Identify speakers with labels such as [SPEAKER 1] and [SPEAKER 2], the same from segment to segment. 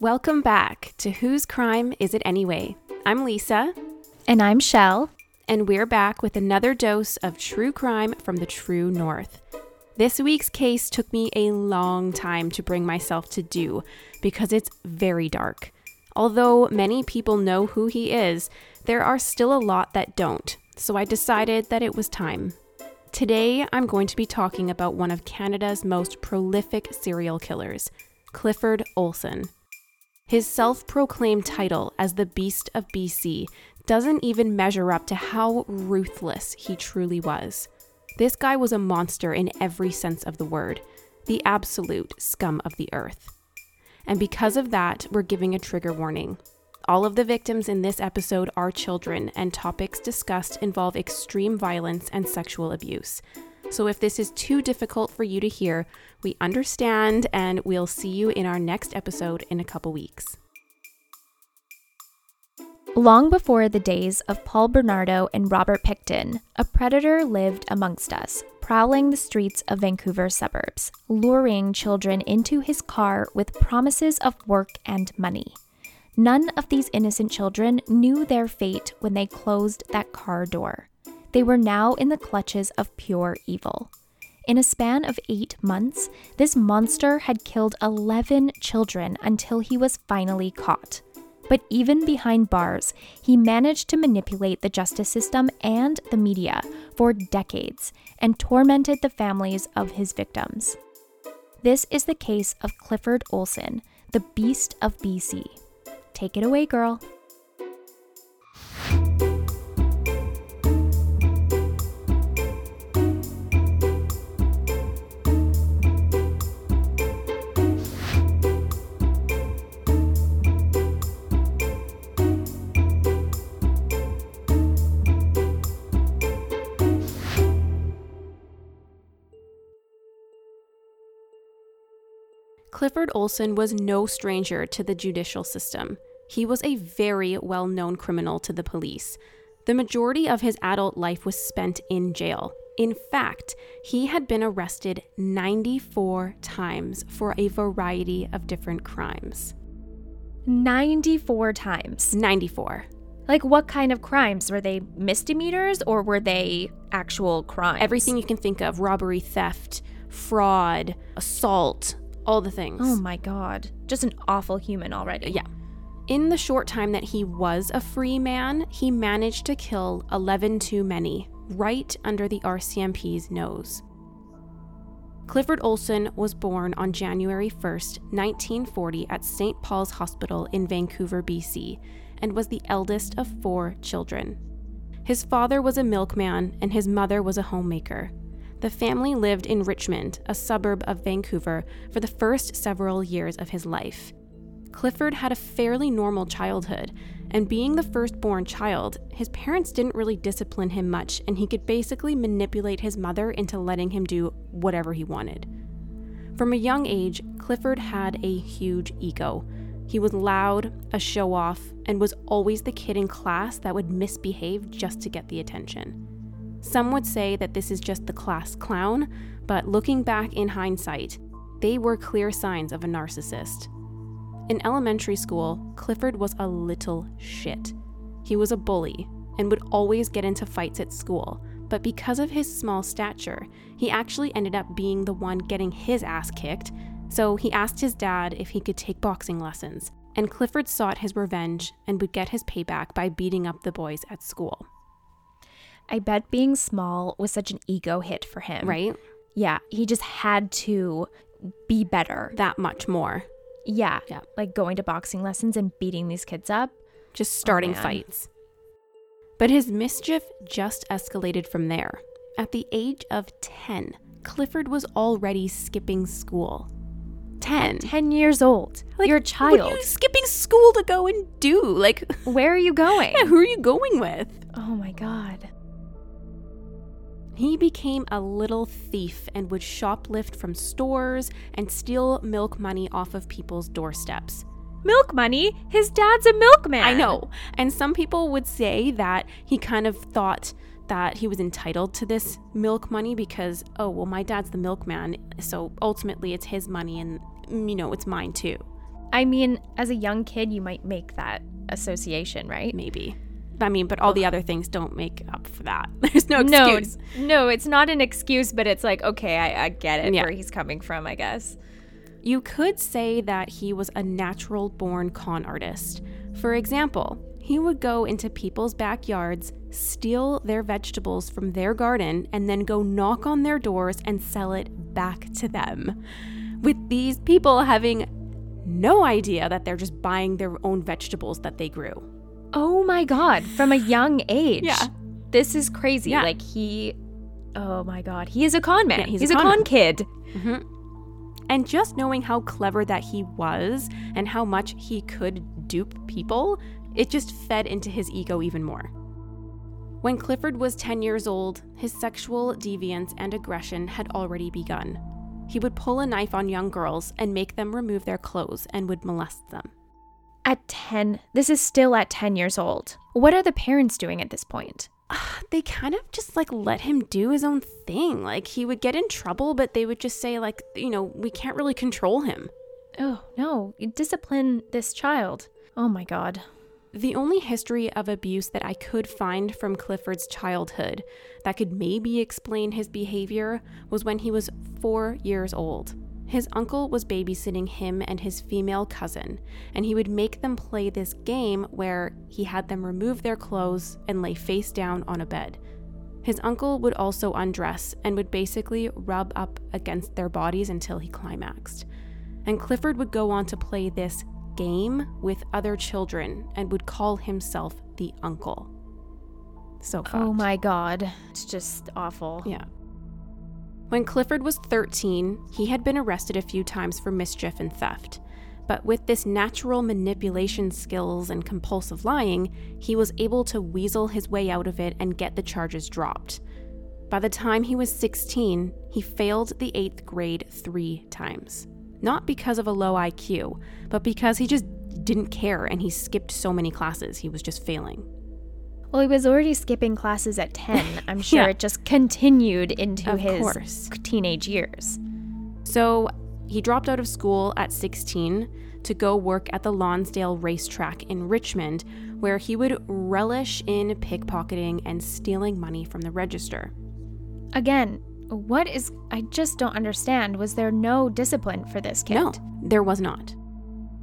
[SPEAKER 1] Welcome back to Whose Crime Is It Anyway? I'm Lisa,
[SPEAKER 2] And I'm Shell.
[SPEAKER 1] and we're back with another dose of true crime from the true north. This week's case took me a long time to bring myself to do because it's very dark. Although many people know who he is, there are still a lot that don't, so I decided that it was time. Today, I'm going to be talking about one of Canada's most prolific serial killers, Clifford Olson. His self proclaimed title as the Beast of BC doesn't even measure up to how ruthless he truly was. This guy was a monster in every sense of the word, the absolute scum of the earth. And because of that, we're giving a trigger warning. All of the victims in this episode are children, and topics discussed involve extreme violence and sexual abuse. So if this is too difficult for you to hear, we understand, and we'll see you in our next episode in a couple weeks.
[SPEAKER 2] Long before the days of Paul Bernardo and Robert Pickton, a predator lived amongst us, prowling the streets of Vancouver suburbs, luring children into his car with promises of work and money. None of these innocent children knew their fate when they closed that car door. They were now in the clutches of pure evil. In a span of eight months, this monster had killed 11 children until he was finally caught. But even behind bars, he managed to manipulate the justice system and the media for decades and tormented the families of his victims. This is the case of Clifford Olson, the Beast of BC. Take it away, girl.
[SPEAKER 1] Clifford Olson was no stranger to the judicial system. He was a very well known criminal to the police. The majority of his adult life was spent in jail. In fact, he had been arrested 94 times for a variety of different crimes.
[SPEAKER 2] 94 times.
[SPEAKER 1] 94.
[SPEAKER 2] Like, what kind of crimes? Were they misdemeanors or were they actual crimes?
[SPEAKER 1] Everything you can think of robbery, theft, fraud, assault, all the things.
[SPEAKER 2] Oh my god. Just an awful human already.
[SPEAKER 1] Yeah. In the short time that he was a free man, he managed to kill 11 too many, right under the RCMP's nose. Clifford Olson was born on January 1st, 1940, at St. Paul's Hospital in Vancouver, BC, and was the eldest of four children. His father was a milkman and his mother was a homemaker. The family lived in Richmond, a suburb of Vancouver, for the first several years of his life. Clifford had a fairly normal childhood, and being the firstborn child, his parents didn't really discipline him much, and he could basically manipulate his mother into letting him do whatever he wanted. From a young age, Clifford had a huge ego. He was loud, a show off, and was always the kid in class that would misbehave just to get the attention. Some would say that this is just the class clown, but looking back in hindsight, they were clear signs of a narcissist. In elementary school, Clifford was a little shit. He was a bully and would always get into fights at school, but because of his small stature, he actually ended up being the one getting his ass kicked, so he asked his dad if he could take boxing lessons, and Clifford sought his revenge and would get his payback by beating up the boys at school.
[SPEAKER 2] I bet being small was such an ego hit for him.
[SPEAKER 1] Right?
[SPEAKER 2] Yeah, he just had to be better.
[SPEAKER 1] That much more.
[SPEAKER 2] Yeah.
[SPEAKER 1] Yeah.
[SPEAKER 2] Like going to boxing lessons and beating these kids up.
[SPEAKER 1] just starting oh,
[SPEAKER 2] man.
[SPEAKER 1] fights. But his mischief just escalated from there. At the age of 10, Clifford was already skipping school. 10.
[SPEAKER 2] 10 years old.
[SPEAKER 1] Like,
[SPEAKER 2] You're a
[SPEAKER 1] What
[SPEAKER 2] child.
[SPEAKER 1] are you skipping school to go and do? Like,
[SPEAKER 2] Where are you going?
[SPEAKER 1] yeah, who are you going with?
[SPEAKER 2] Oh my god.
[SPEAKER 1] He became a little thief and would shoplift from stores and steal milk money off of people's doorsteps.
[SPEAKER 2] Milk money? His dad's a milkman.
[SPEAKER 1] I know. And some people would say that he kind of thought that he was entitled to this milk money because, oh, well, my dad's the milkman. So ultimately, it's his money and, mm, you know, it's mine too.
[SPEAKER 2] I mean, as a young kid, you might make that association, right?
[SPEAKER 1] Maybe. I mean, but all the other things don't make up for that. There's no excuse.
[SPEAKER 2] No, no, it's not an excuse, but it's like, okay, I, I get it
[SPEAKER 1] Yeah.
[SPEAKER 2] where he's coming from, I guess.
[SPEAKER 1] You could say that he was a natural born con artist. For example, he would go into people's backyards, steal their vegetables from their garden, and then go knock on their doors and sell it back to them. With these people having no idea that they're just buying their own vegetables that they grew.
[SPEAKER 2] Oh my God, from a young age.
[SPEAKER 1] Yeah.
[SPEAKER 2] This is crazy.
[SPEAKER 1] Yeah.
[SPEAKER 2] Like, he, oh my God, he is a con man.
[SPEAKER 1] Yeah, he's
[SPEAKER 2] he's,
[SPEAKER 1] a
[SPEAKER 2] a
[SPEAKER 1] con
[SPEAKER 2] con,
[SPEAKER 1] man.
[SPEAKER 2] kid. Mm-hmm.
[SPEAKER 1] And just knowing how clever that he was and how much he could dupe people, it just fed into his ego even more. When Clifford was 10 years old, his sexual deviance and aggression had already begun. He would pull a knife on young girls and make them remove their clothes and would molest them.
[SPEAKER 2] At 10, this is still at 10 years old. What are the parents doing at this point?
[SPEAKER 1] They kind of just like let him do his own thing. Like he would get in trouble, but they would just say, like, you know, we can't really control him.
[SPEAKER 2] Oh, no, discipline this child. Oh my God.
[SPEAKER 1] The only history of abuse that I could find from Clifford's childhood that could maybe explain his behavior was when he was four years old. His uncle was babysitting him and his female cousin, and he would make them play this game where he had them remove their clothes and lay face down on a bed. His uncle would also undress and would basically rub up against their bodies until he climaxed. And Clifford would go on to play this game with other children and would call himself the uncle. So oh fucked.
[SPEAKER 2] Oh my God. It's just awful.
[SPEAKER 1] Yeah. When Clifford was 13, he had been arrested a few times for mischief and theft. But with this natural manipulation skills and compulsive lying, he was able to weasel his way out of it and get the charges dropped. By the time he was 16, he failed the eighth grade three times. Not because of a low IQ, but because he just didn't care and he skipped so many classes, he was just failing.
[SPEAKER 2] Well, he was already skipping classes at 10. I'm sure
[SPEAKER 1] Yeah.
[SPEAKER 2] it just continued into
[SPEAKER 1] Of
[SPEAKER 2] his
[SPEAKER 1] course.
[SPEAKER 2] teenage years.
[SPEAKER 1] So he dropped out of school at 16 to go work at the Lonsdale racetrack in Richmond, where he would relish in pickpocketing and stealing money from the register.
[SPEAKER 2] Again, what is. I just don't understand. Was there no discipline for this kid?
[SPEAKER 1] No, there was not.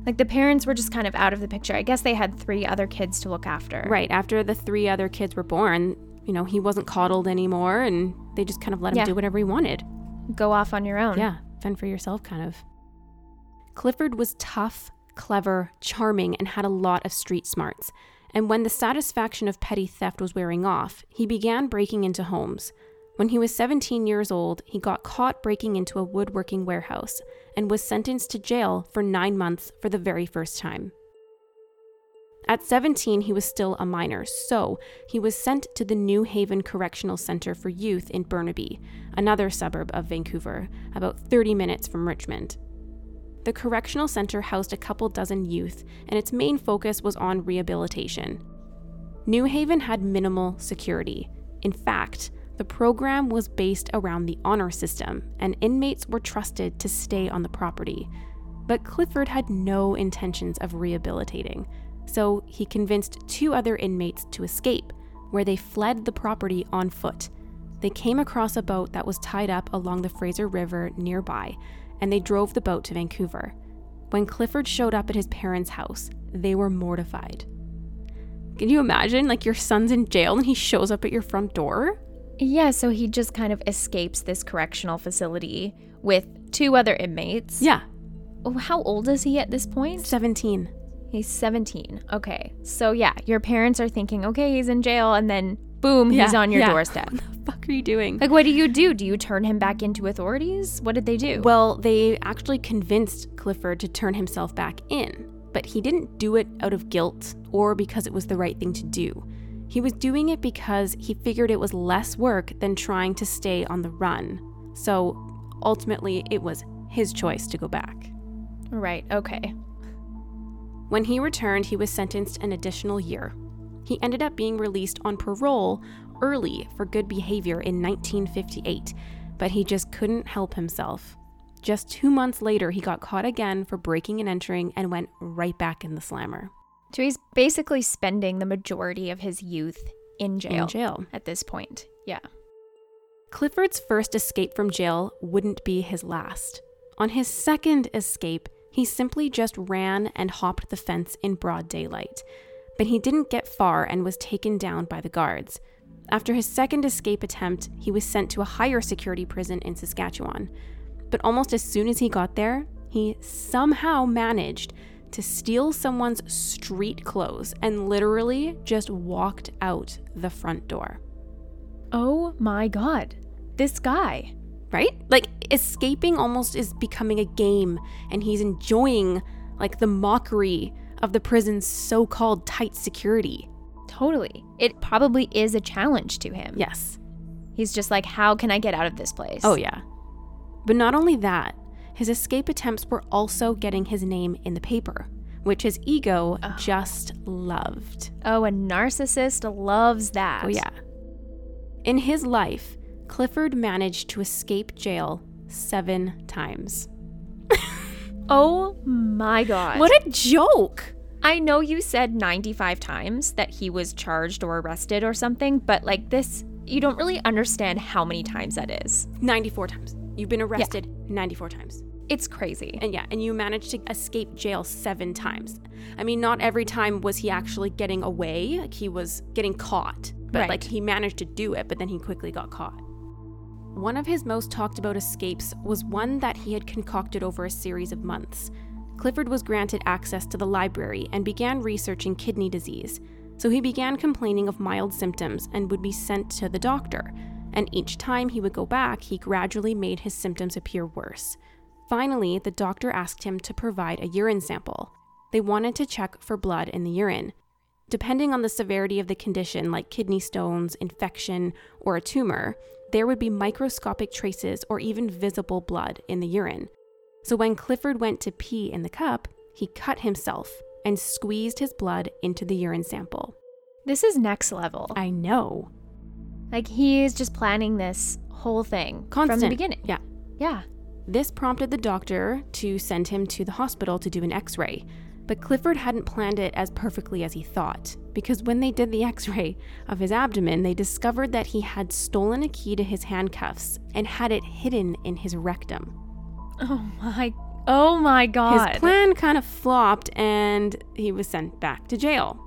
[SPEAKER 2] Like the parents were just kind of out of the picture. I guess they had three other kids to look after.
[SPEAKER 1] Right after the three other kids were born, you know, he wasn't coddled anymore, and they just kind of let him
[SPEAKER 2] Yeah.
[SPEAKER 1] do whatever he wanted.
[SPEAKER 2] Go off on your own.
[SPEAKER 1] Yeah, fend for yourself, kind of. Clifford was tough, clever, charming, and had a lot of street smarts. And when the satisfaction of petty theft was wearing off, he began breaking into homes. When he was 17 years old, he got caught breaking into a woodworking warehouse and was sentenced to jail for nine months for the very first time. At 17, he was still a minor, so he was sent to the New Haven Correctional Center for Youth in Burnaby, another suburb of Vancouver, about 30 minutes from Richmond. The correctional center housed a couple dozen youth, and its main focus was on rehabilitation. New Haven had minimal security. In fact, the program was based around the honor system, and inmates were trusted to stay on the property. But Clifford had no intentions of rehabilitating, so he convinced two other inmates to escape, where they fled the property on foot. They came across a boat that was tied up along the Fraser River nearby, and they drove the boat to Vancouver. When Clifford showed up at his parents' house, they were mortified. Can you imagine? Like, your son's in jail and he shows up at your front door?
[SPEAKER 2] Yeah, so he just kind of escapes this correctional facility with two other inmates.
[SPEAKER 1] Yeah,
[SPEAKER 2] Oh, how old is he at this point?
[SPEAKER 1] 17.
[SPEAKER 2] He's 17. Okay. So, yeah, your parents are thinking, okay, he's in jail, and then boom, he's on your
[SPEAKER 1] yeah.
[SPEAKER 2] doorstep.
[SPEAKER 1] What the fuck are you doing?
[SPEAKER 2] Like, what do you do? Do you turn him back into authorities? What did they do?
[SPEAKER 1] Well, they actually convinced Clifford to turn himself back in, but he didn't do it out of guilt or because it was the right thing to do. He was doing it because he figured it was less work than trying to stay on the run. So ultimately, it was his choice to go back.
[SPEAKER 2] right. Okay.
[SPEAKER 1] When he returned, he was sentenced an additional year. He ended up being released on parole early for good behavior in 1958, but he just couldn't help himself. Just two months later, he got caught again for breaking and entering and went right back in the slammer.
[SPEAKER 2] So he's basically spending the majority of his youth in jail.
[SPEAKER 1] In jail.
[SPEAKER 2] At this point. Yeah.
[SPEAKER 1] Clifford's first escape from jail wouldn't be his last. On his second escape, he simply just ran and hopped the fence in broad daylight. But he didn't get far and was taken down by the guards. After his second escape attempt, he was sent to a higher security prison in Saskatchewan. But almost as soon as he got there, he somehow managed to steal someone's street clothes and literally just walked out the front door.
[SPEAKER 2] Oh my god. This guy.
[SPEAKER 1] Right? Like escaping almost is becoming a game and he's enjoying like the mockery of the prison's so-called tight security.
[SPEAKER 2] Totally. It probably is a challenge to him.
[SPEAKER 1] Yes.
[SPEAKER 2] He's just like, how can I get out of this place?
[SPEAKER 1] Oh yeah. But not only that, his escape attempts were also getting his name in the paper, which his ego
[SPEAKER 2] Oh.
[SPEAKER 1] just loved.
[SPEAKER 2] Oh, a narcissist loves that.
[SPEAKER 1] Oh, yeah. In his life, Clifford managed to escape jail seven times.
[SPEAKER 2] Oh my god.
[SPEAKER 1] What a joke!
[SPEAKER 2] I know you said 95 times that he was charged or arrested or something, but like this, you don't really understand how many times that is.
[SPEAKER 1] 94 times. You've been arrested 94 times.
[SPEAKER 2] It's crazy.
[SPEAKER 1] And yeah, and you managed to escape jail seven times. I mean, not every time was he actually getting away, like he was getting caught. But
[SPEAKER 2] Right.
[SPEAKER 1] like he managed to do it, but then he quickly got caught. One of his most talked about escapes was one that he had concocted over a series of months. Clifford was granted access to the library and began researching kidney disease. So he began complaining of mild symptoms and would be sent to the doctor. And each time he would go back, he gradually made his symptoms appear worse. Finally, the doctor asked him to provide a urine sample. They wanted to check for blood in the urine. Depending on the severity of the condition, like kidney stones, infection, or a tumor, there would be microscopic traces or even visible blood in the urine. So when Clifford went to pee in the cup, he cut himself and squeezed his blood into the urine sample.
[SPEAKER 2] This is next level.
[SPEAKER 1] I know.
[SPEAKER 2] Like he is just planning this whole thing
[SPEAKER 1] Constant.
[SPEAKER 2] from the beginning.
[SPEAKER 1] Yeah.
[SPEAKER 2] Yeah.
[SPEAKER 1] This prompted the doctor to send him to the hospital to do an x ray. But Clifford hadn't planned it as perfectly as he thought, because when they did the x ray of his abdomen, they discovered that he had stolen a key to his handcuffs and had it hidden in his rectum.
[SPEAKER 2] Oh my Oh my god.
[SPEAKER 1] His plan kind of flopped and he was sent back to jail.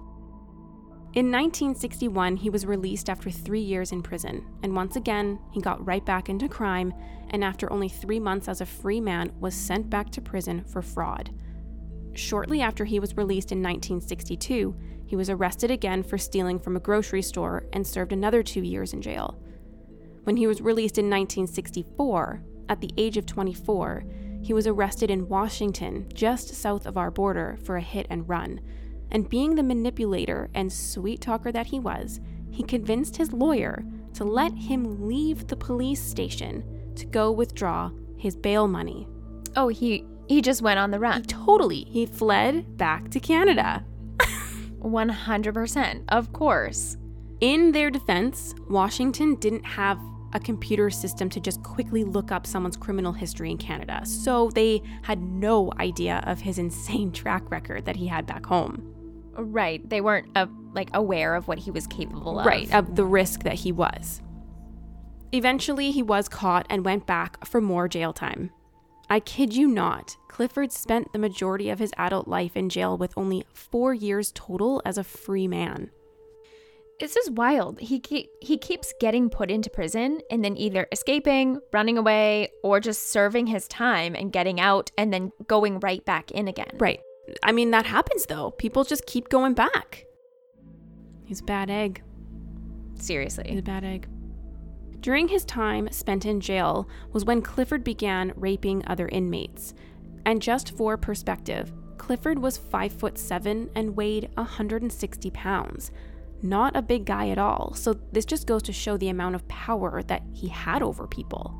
[SPEAKER 1] In 1961, he was released after three years in prison, and once again, he got right back into crime, and after only three months as a free man, was sent back to prison for fraud. Shortly after he was released in 1962, he was arrested again for stealing from a grocery store and served another two years in jail. When he was released in 1964, at the age of 24, he was arrested in Washington, just south of our border, for a hit and run. And being the manipulator and sweet talker that he was, he convinced his lawyer to let him leave the police station to go withdraw his bail money.
[SPEAKER 2] oh, he he just went on the
[SPEAKER 1] He
[SPEAKER 2] run.
[SPEAKER 1] totally, he fled back to Canada.
[SPEAKER 2] 100%. Of course.
[SPEAKER 1] In their defense, Washington didn't have a computer system to just quickly look up someone's criminal history in Canada, so they had no idea of his insane track record that he had back home.
[SPEAKER 2] Right. They weren't uh, like aware of what he was capable of.
[SPEAKER 1] Right, of the risk that he was. Eventually, he was caught and went back for more jail time. I kid you not, Clifford spent the majority of his adult life in jail with only four years total as a free man.
[SPEAKER 2] This is wild. He keep, he keeps getting put into prison and then either escaping, running away, or just serving his time and getting out and then going right back in again.
[SPEAKER 1] Right. I mean, that happens though. People just keep going back. He's a bad egg. Seriously. He's a bad egg. During his time spent in jail was when Clifford began raping other inmates. And just for perspective, Clifford was 5 foot 7 and weighed 160 pounds. Not a big guy at all. So this just goes to show the amount of power that he had over people.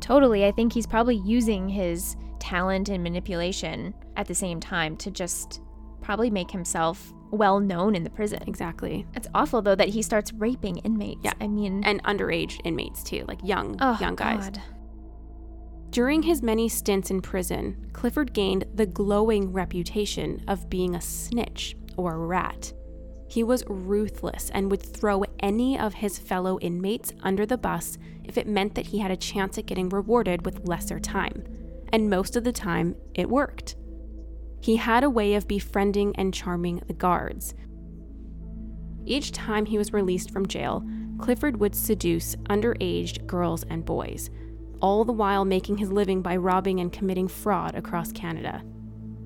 [SPEAKER 2] Totally. I think he's probably using his talent and manipulation at the same time to just probably make himself well known in the prison.
[SPEAKER 1] Exactly.
[SPEAKER 2] It's awful though that he starts raping inmates.
[SPEAKER 1] Yeah.
[SPEAKER 2] I mean,
[SPEAKER 1] And underage inmates too, like young
[SPEAKER 2] oh,
[SPEAKER 1] young guys.
[SPEAKER 2] God.
[SPEAKER 1] During his many stints in prison, Clifford gained the glowing reputation of being a snitch or rat. He was ruthless and would throw any of his fellow inmates under the bus if it meant that he had a chance at getting rewarded with lesser time. And most of the time, it worked. He had a way of befriending and charming the guards. Each time he was released from jail, Clifford would seduce underage girls and boys, all the while making his living by robbing and committing fraud across Canada.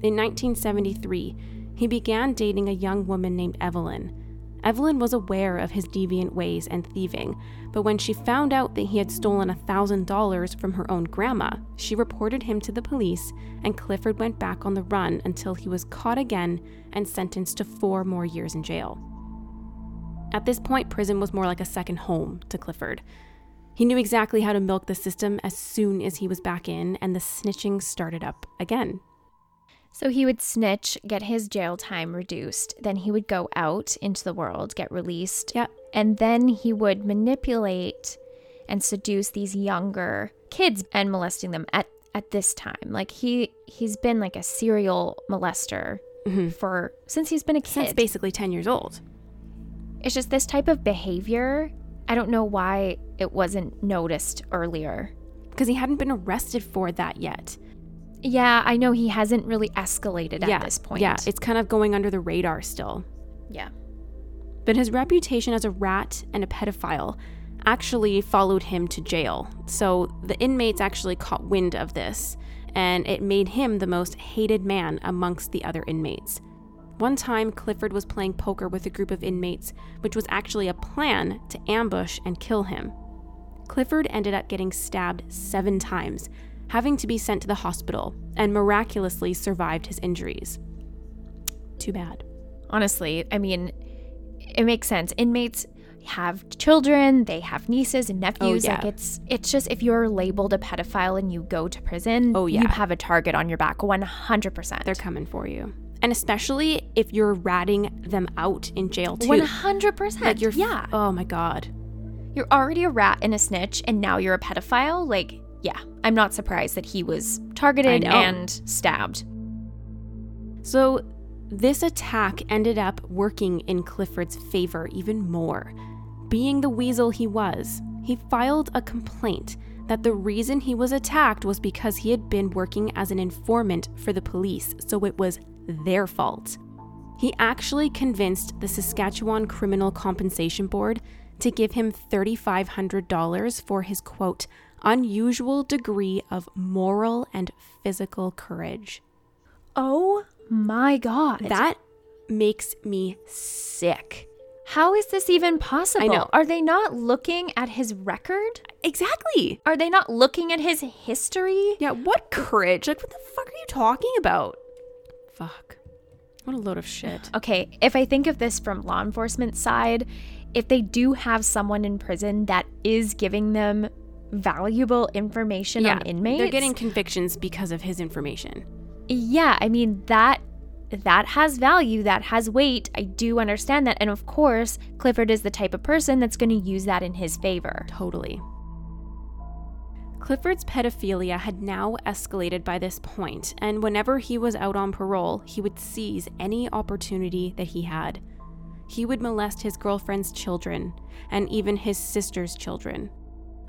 [SPEAKER 1] In 1973, he began dating a young woman named Evelyn. Evelyn was aware of his deviant ways and thieving, but when she found out that he had stolen $1,000 from her own grandma, she reported him to the police, and Clifford went back on the run until he was caught again and sentenced to four more years in jail. At this point, prison was more like a second home to Clifford. He knew exactly how to milk the system as soon as he was back in, and the snitching started up again.
[SPEAKER 2] So he would snitch, get his jail time reduced. Then he would go out into the world, get released.
[SPEAKER 1] Yeah.
[SPEAKER 2] And then he would manipulate and seduce these younger kids and molesting them at, at this time. Like he he's been like a serial molester
[SPEAKER 1] Mhm.
[SPEAKER 2] for since he's been a kid.
[SPEAKER 1] Since basically 10 years old.
[SPEAKER 2] it's just this type of behavior. I don't know why it wasn't noticed earlier.
[SPEAKER 1] Because he hadn't been arrested for that yet.
[SPEAKER 2] Yeah, I know he hasn't really escalated at this point.
[SPEAKER 1] Yeah, it's kind of going under the radar still.
[SPEAKER 2] yeah.
[SPEAKER 1] But his reputation as a rat and a pedophile actually followed him to jail. So the inmates actually caught wind of this, and it made him the most hated man amongst the other inmates. One time, Clifford was playing poker with a group of inmates, which was actually a plan to ambush and kill him. Clifford ended up getting stabbed seven times, having to be sent to the hospital, and miraculously survived his injuries. Too bad.
[SPEAKER 2] honestly i mean it makes sense inmates have children they have nieces and nephews
[SPEAKER 1] Oh, yeah.
[SPEAKER 2] like it's it's just if you're labeled a pedophile and you go to prison
[SPEAKER 1] Oh, yeah.
[SPEAKER 2] you have a target on your back 100%
[SPEAKER 1] They're coming for you. And especially if you're ratting them out in jail too.
[SPEAKER 2] 100%
[SPEAKER 1] Like you're
[SPEAKER 2] yeah
[SPEAKER 1] Oh my god.
[SPEAKER 2] you're already a rat and a snitch and now you're a pedophile like yeah i'm not surprised that he was targeted and stabbed
[SPEAKER 1] So this attack ended up working in Clifford's favor even more. Being the weasel he was, he filed a complaint that the reason he was attacked was because he had been working as an informant for the police, so it was their fault. He actually convinced the Saskatchewan Criminal Compensation Board to give him $3,500 for his quote, unusual degree of moral and physical courage.
[SPEAKER 2] oh my god
[SPEAKER 1] That makes me sick.
[SPEAKER 2] how is this even possible I
[SPEAKER 1] know.
[SPEAKER 2] are they not looking at his record
[SPEAKER 1] Exactly.
[SPEAKER 2] Are they not looking at his history?
[SPEAKER 1] Yeah, what courage? Like, what the fuck are you talking about? Fuck. What a load of shit.
[SPEAKER 2] Okay, if I think of this from law enforcement side, if they do have someone in prison that is giving them valuable information on inmates,
[SPEAKER 1] They're getting convictions because of his information.
[SPEAKER 2] yeah, I mean that that has value, that has weight. I do understand that, and of course, Clifford is the type of person that's going to use that in his favor.
[SPEAKER 1] Totally. Clifford's pedophilia had now escalated by this point, and whenever he was out on parole, he would seize any opportunity that he had. He would molest his girlfriend's children and even his sister's children.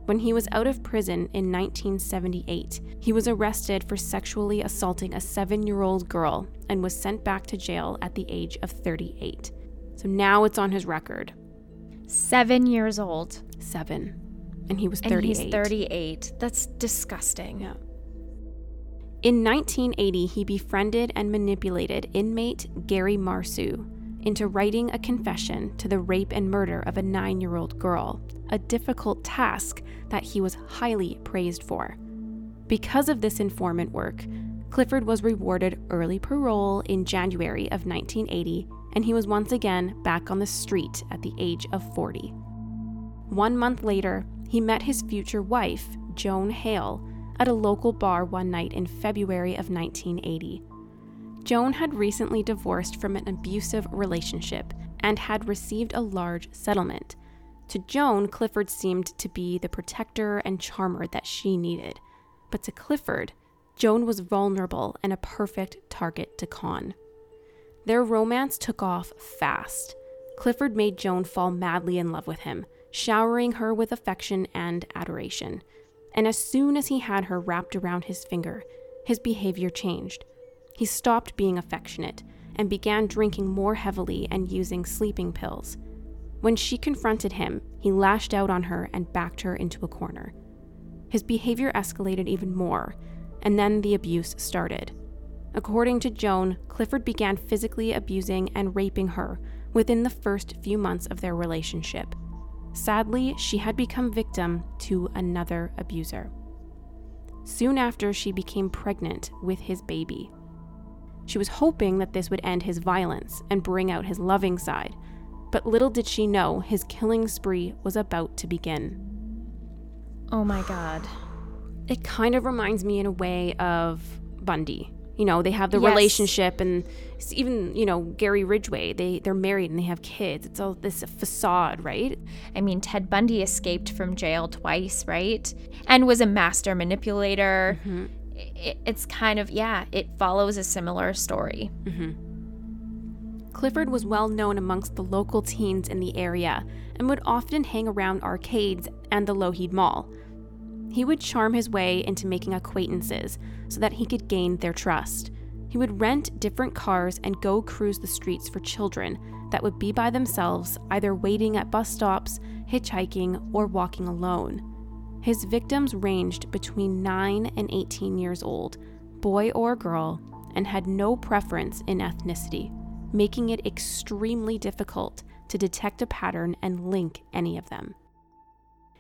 [SPEAKER 1] When he was out of prison in 1978, he was arrested for sexually assaulting a seven year old girl and was sent back to jail at the age of 38. So now it's on his record
[SPEAKER 2] Seven years old,
[SPEAKER 1] seven. And he was 38.
[SPEAKER 2] and
[SPEAKER 1] 38.
[SPEAKER 2] he's 38. That's disgusting.
[SPEAKER 1] Yeah. In 1980, he befriended and manipulated inmate Gary Marsu into writing a confession to the rape and murder of a nine year old girl, a difficult task that he was highly praised for. Because of this informant work, Clifford was rewarded early parole in January of 1980, and he was once again back on the street at the age of 40. One month later, he met his future wife, Joan Hale, at a local bar one night in February of 1980. Joan had recently divorced from an abusive relationship and had received a large settlement. To Joan, Clifford seemed to be the protector and charmer that she needed. But to Clifford, Joan was vulnerable and a perfect target to con. Their romance took off fast. Clifford made Joan fall madly in love with him, showering her with affection and adoration. And as soon as he had her wrapped around his finger, his behavior changed. He stopped being affectionate and began drinking more heavily and using sleeping pills. When she confronted him, he lashed out on her and backed her into a corner. His behavior escalated even more, and then the abuse started. According to Joan, Clifford began physically abusing and raping her within the first few months of their relationship. Sadly, she had become victim to another abuser. Soon after, she became pregnant with his baby. She was hoping that this would end his violence and bring out his loving side, but little did she know his killing spree was about to begin.
[SPEAKER 2] Oh my god.
[SPEAKER 1] It kind of reminds me in a way of Bundy. You know, they have the
[SPEAKER 2] Yes.
[SPEAKER 1] relationship and even, you know, Gary Ridgway, they they're married and they have kids. It's all this facade, right?
[SPEAKER 2] I mean, Ted Bundy escaped from jail twice, right? And was a master manipulator. Mm-hmm. I- It's kind of, yeah, it follows a similar story. Mm-hmm.
[SPEAKER 1] Clifford was well known amongst the local teens in the area and would often hang around arcades and the Lougheed Mall. He would charm his way into making acquaintances so that he could gain their trust. He would rent different cars and go cruise the streets for children that would be by themselves, either waiting at bus stops, hitchhiking, or walking alone. His victims ranged between 9 and 18 years old, boy or girl, and had no preference in ethnicity, making it extremely difficult to detect a pattern and link any of them.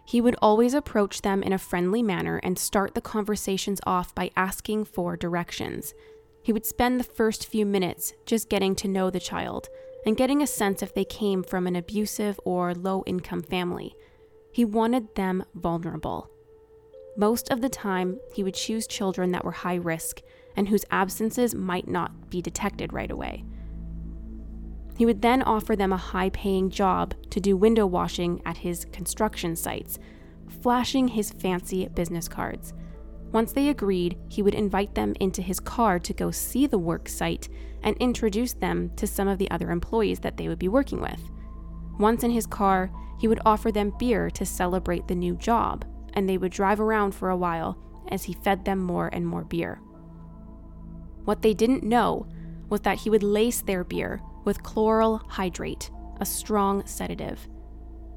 [SPEAKER 1] He would always approach them in a friendly manner and start the conversations off by asking for directions. He would spend the first few minutes just getting to know the child and getting a sense if they came from an abusive or low income family. He wanted them vulnerable. Most of the time, he would choose children that were high risk and whose absences might not be detected right away. He would then offer them a high paying job to do window washing at his construction sites, flashing his fancy business cards. Once they agreed, he would invite them into his car to go see the work site and introduce them to some of the other employees that they would be working with. Once in his car, he would offer them beer to celebrate the new job, and they would drive around for a while as he fed them more and more beer. What they didn't know was that he would lace their beer with chloral hydrate, a strong sedative.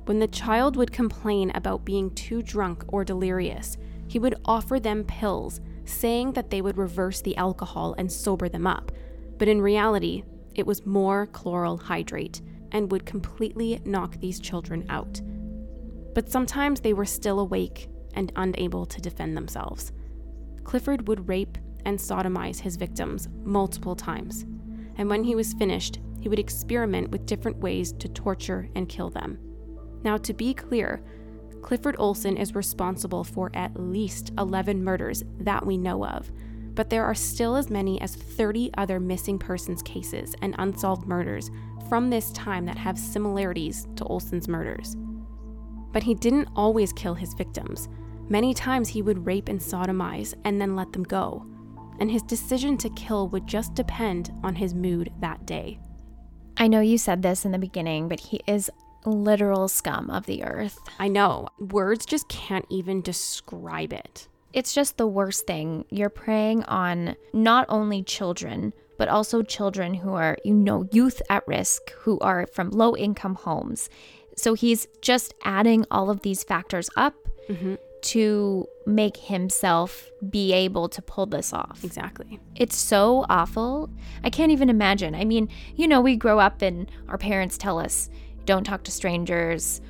[SPEAKER 1] When the child would complain about being too drunk or delirious, he would offer them pills, saying that they would reverse the alcohol and sober them up. But in reality, it was more chloral hydrate and would completely knock these children out. But sometimes they were still awake and unable to defend themselves. Clifford would rape and sodomize his victims multiple times, and when he was finished, he would experiment with different ways to torture and kill them. Now, to be clear, Clifford Olson is responsible for at least 11 murders that we know of, but there are still as many as 30 other missing persons cases and unsolved murders from this time that have similarities to Olson's murders. But he didn't always kill his victims. Many times he would rape and sodomize and then let them go. And his decision to kill would just depend on his mood that day.
[SPEAKER 2] I know you said this in the beginning, but he is literal scum of the earth.
[SPEAKER 1] I know, words just can't even describe it.
[SPEAKER 2] It's just the worst thing. You're preying on not only children, but also children who are, you know, youth at risk, who are from low income homes. So he's just adding all of these factors up mm-hmm. to make himself be able to pull this off.
[SPEAKER 1] Exactly.
[SPEAKER 2] It's so awful. I can't even imagine. I mean, you know, we grow up and our parents tell us, don't talk to strangers.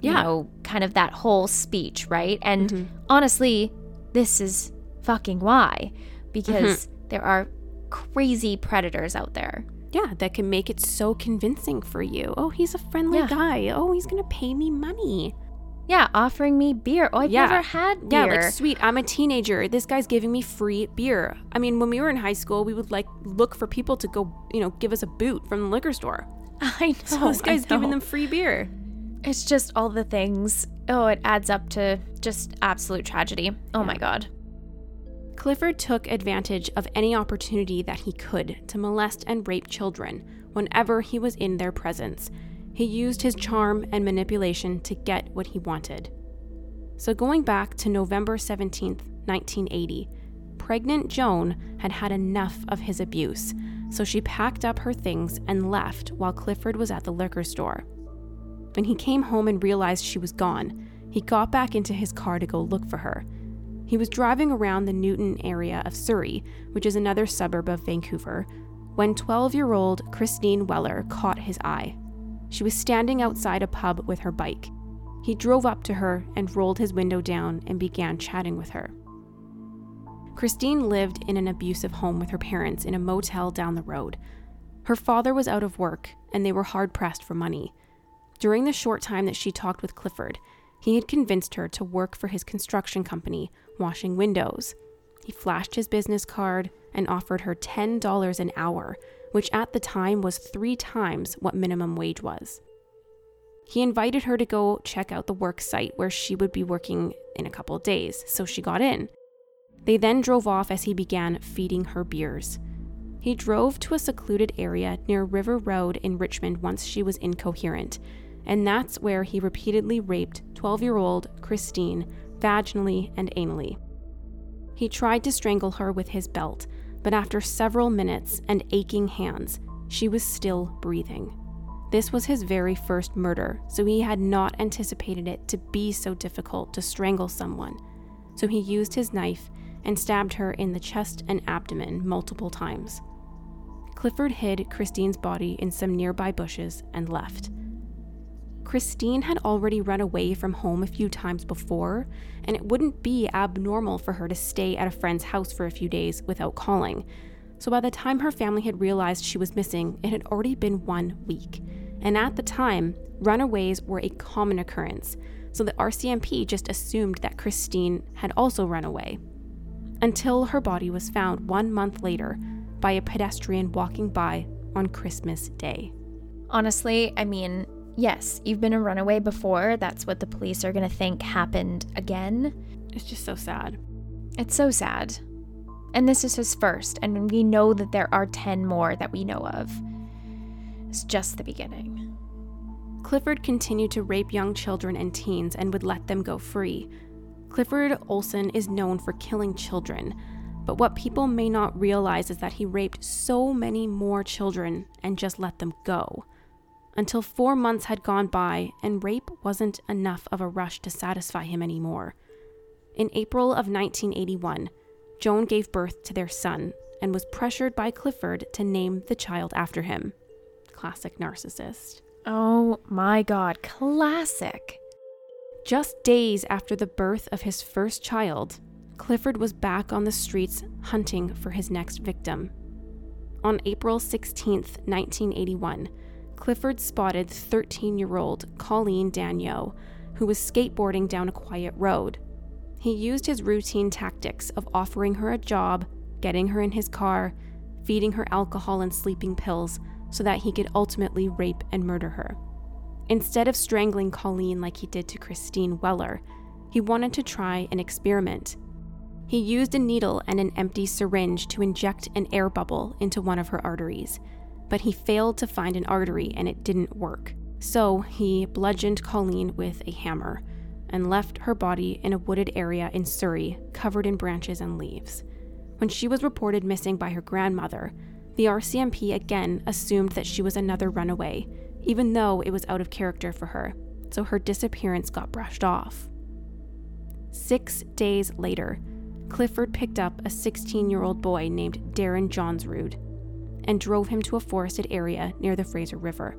[SPEAKER 1] Yeah.
[SPEAKER 2] You know, kind of that whole speech, right? And mm-hmm. honestly, this is fucking why. Mm-hmm. Because there are crazy predators out there.
[SPEAKER 1] Yeah, that can make it so convincing for you. Oh, he's a friendly
[SPEAKER 2] Yeah.
[SPEAKER 1] guy. Oh, he's going to pay me money.
[SPEAKER 2] Yeah, offering me beer. Oh, I've
[SPEAKER 1] Yeah.
[SPEAKER 2] never had
[SPEAKER 1] Yeah,
[SPEAKER 2] beer.
[SPEAKER 1] like sweet. I'm a teenager. This guy's giving me free beer. I mean, when we were in high school, we would like look for people to go, you know, give us a boot from the liquor store.
[SPEAKER 2] I know.
[SPEAKER 1] So this guy's giving them free beer.
[SPEAKER 2] It's just all the things. Oh, it adds up to just absolute tragedy. Oh my God.
[SPEAKER 1] Clifford took advantage of any opportunity that he could to molest and rape children whenever he was in their presence. He used his charm and manipulation to get what he wanted. So, going back to November 17, 1980, pregnant Joan had had enough of his abuse, so she packed up her things and left while Clifford was at the liquor store. When he came home and realized she was gone, he got back into his car to go look for her. He was driving around the Newton area of Surrey, which is another suburb of Vancouver, when 12 year old Christine Weller caught his eye. She was standing outside a pub with her bike. He drove up to her and rolled his window down and began chatting with her. Christine lived in an abusive home with her parents in a motel down the road. Her father was out of work and they were hard pressed for money. During the short time that she talked with Clifford, he had convinced her to work for his construction company, washing windows. He flashed his business card and offered her $10 an hour, which at the time was three times what minimum wage was. He invited her to go check out the work site where she would be working in a couple days, so she got in. They then drove off as he began feeding her beers. He drove to a secluded area near River Road in Richmond once she was incoherent, and that's where he repeatedly raped 12 year old Christine vaginally and anally. He tried to strangle her with his belt, but after several minutes and aching hands, she was still breathing. This was his very first murder, so he had not anticipated it to be so difficult to strangle someone. So he used his knife and stabbed her in the chest and abdomen multiple times. Clifford hid Christine's body in some nearby bushes and left. Christine had already run away from home a few times before, and it wouldn't be abnormal for her to stay at a friend's house for a few days without calling. So by the time her family had realized she was missing, it had already been one week. And at the time, runaways were a common occurrence, so the RCMP just assumed that Christine had also run away. Until her body was found one month later by a pedestrian walking by on Christmas Day.
[SPEAKER 2] Honestly, I mean, yes, you've been a runaway before. That's what the police are going to think happened again.
[SPEAKER 1] It's just so sad.
[SPEAKER 2] It's so sad. And this is his first, and we know that there are 10 more that we know of. It's just the beginning.
[SPEAKER 1] Clifford continued to rape young children and teens and would let them go free. Clifford Olson is known for killing children, but what people may not realize is that he raped so many more children and just let them go until four months had gone by and rape wasn't enough of a rush to satisfy him anymore. In April of 1981, Joan gave birth to their son and was pressured by Clifford to name the child after him. Classic narcissist.
[SPEAKER 2] Oh my god, classic.
[SPEAKER 1] Just days after the birth of his first child, Clifford was back on the streets hunting for his next victim. On April 16, 1981, Clifford spotted 13 year old Colleen Daigneault, who was skateboarding down a quiet road. He used his routine tactics of offering her a job, getting her in his car, feeding her alcohol and sleeping pills so that he could ultimately rape and murder her. Instead of strangling Colleen like he did to Christine Weller, he wanted to try an experiment. He used a needle and an empty syringe to inject an air bubble into one of her arteries but he failed to find an artery and it didn't work. So he bludgeoned Colleen with a hammer and left her body in a wooded area in Surrey covered in branches and leaves. When she was reported missing by her grandmother, the RCMP again assumed that she was another runaway, even though it was out of character for her, so her disappearance got brushed off. Six days later, Clifford picked up a 16 year old boy named Darren Johnsrude and drove him to a forested area near the Fraser River.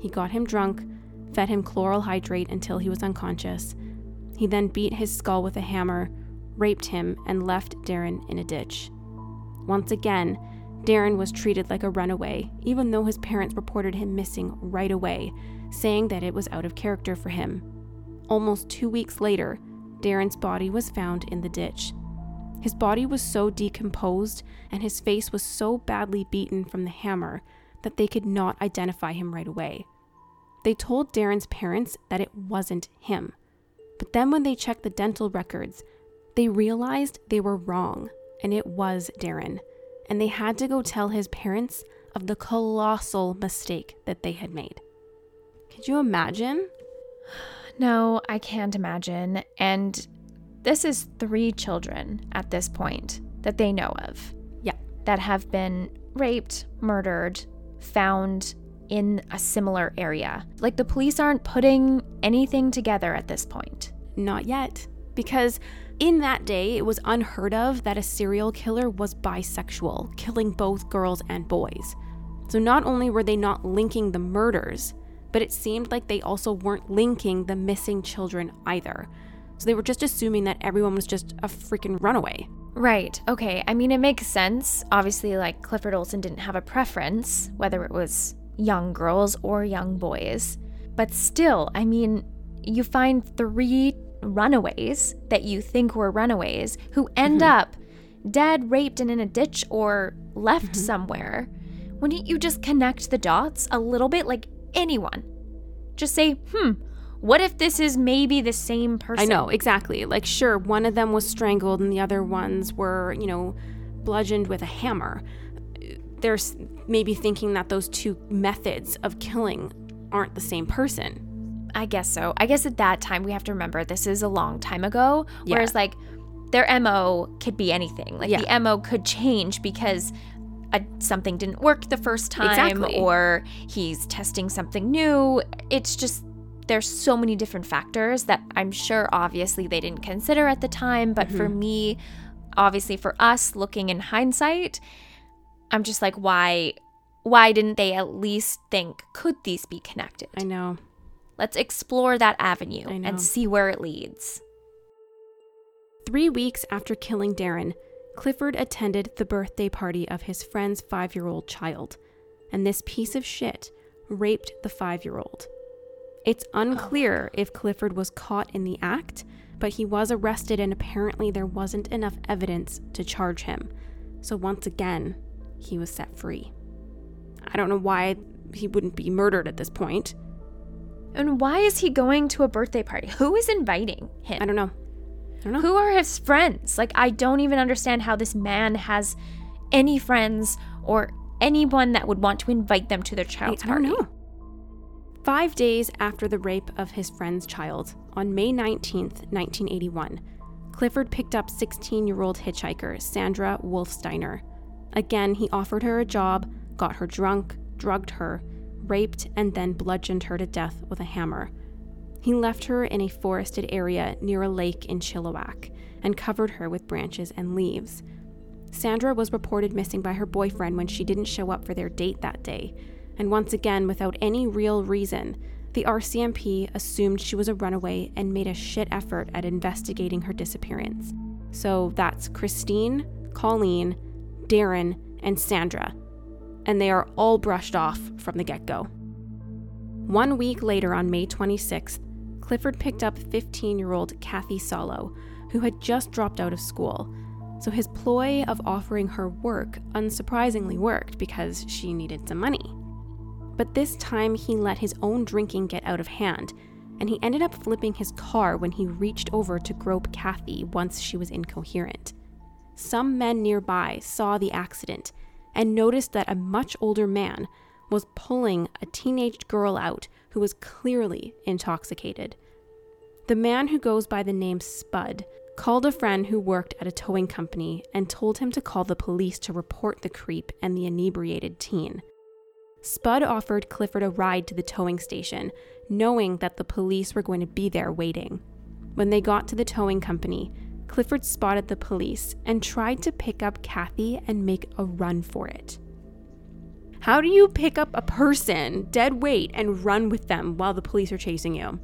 [SPEAKER 1] He got him drunk, fed him chloral hydrate until he was unconscious. He then beat his skull with a hammer, raped him, and left Darren in a ditch. Once again, Darren was treated like a runaway, even though his parents reported him missing right away, saying that it was out of character for him. Almost two weeks later, Darren's body was found in the ditch. His body was so decomposed and his face was so badly beaten from the hammer that they could not identify him right away. They told Darren's parents that it wasn't him. But then when they checked the dental records, they realized they were wrong. and it was Darren. And they had to go tell his parents of the colossal mistake that they had made. Could you imagine?
[SPEAKER 2] No, I can't imagine. And this is three children at this point that they know of.
[SPEAKER 1] Yeah.
[SPEAKER 2] That have been raped, murdered, found in a similar area. Like the police aren't putting anything together at this point.
[SPEAKER 1] Not yet. Because in that day, it was unheard of that a serial killer was bisexual, killing both girls and boys. So not only were they not linking the murders, but it seemed like they also weren't linking the missing children either. So they were just assuming that everyone was just a freaking runaway.
[SPEAKER 2] Right. Okay. I mean, it makes sense. Obviously, like Clifford Olson didn't have a preference, whether it was young girls or young boys. But still, I mean, you find three runaways that you think were runaways who end mm-hmm. up dead, raped, and in a ditch or left mm-hmm. somewhere. Wouldn't you just connect the dots a little bit? Like anyone. Just say, hmm, what if this is maybe the same person?
[SPEAKER 1] I know, exactly. Like, sure, one of them was strangled and the other ones were, you know, bludgeoned with a hammer. There's maybe thinking that those two methods of killing aren't the same person.
[SPEAKER 2] I guess so. I guess at that time, we have to remember this is a long time ago. Yeah. Whereas, like, their MO could be anything. Like, yeah. the MO could change because a, something didn't work the first time
[SPEAKER 1] exactly.
[SPEAKER 2] or he's testing something new. It's just there's so many different factors that I'm sure obviously they didn't consider at the time, but mm-hmm. for me, obviously for us looking in hindsight, I'm just like why why didn't they at least think could these be connected?
[SPEAKER 1] I know.
[SPEAKER 2] Let's explore that avenue and see where it leads.
[SPEAKER 1] 3 weeks after killing Darren, Clifford attended the birthday party of his friend's 5-year-old child, and this piece of shit raped the 5-year-old. It's unclear if Clifford was caught in the act, but he was arrested and apparently there wasn't enough evidence to charge him. So once again, he was set free. I don't know why he wouldn't be murdered at this point.
[SPEAKER 2] And why is he going to a birthday party? Who is inviting him?
[SPEAKER 1] I don't know. I don't know.
[SPEAKER 2] Who are his friends? Like, I don't even understand how this man has any friends or anyone that would want to invite them to their child's
[SPEAKER 1] I, I party. Five days after the rape of his friend's child, on May 19, 1981, Clifford picked up 16 year old hitchhiker Sandra Wolfsteiner. Again, he offered her a job, got her drunk, drugged her, raped, and then bludgeoned her to death with a hammer. He left her in a forested area near a lake in Chilliwack and covered her with branches and leaves. Sandra was reported missing by her boyfriend when she didn't show up for their date that day, and once again, without any real reason, the RCMP assumed she was a runaway and made a shit effort at investigating her disappearance. So that's Christine, Colleen, Darren, and Sandra, and they are all brushed off from the get go. One week later, on May 26th, Clifford picked up 15 year old Kathy Solo, who had just dropped out of school. So his ploy of offering her work unsurprisingly worked because she needed some money. But this time he let his own drinking get out of hand, and he ended up flipping his car when he reached over to grope Kathy once she was incoherent. Some men nearby saw the accident and noticed that a much older man was pulling a teenaged girl out who was clearly intoxicated. The man who goes by the name Spud called a friend who worked at a towing company and told him to call the police to report the creep and the inebriated teen. Spud offered Clifford a ride to the towing station, knowing that the police were going to be there waiting. When they got to the towing company, Clifford spotted the police and tried to pick up Kathy and make a run for it. How do you pick up a person, dead weight, and run with them while the police are chasing you?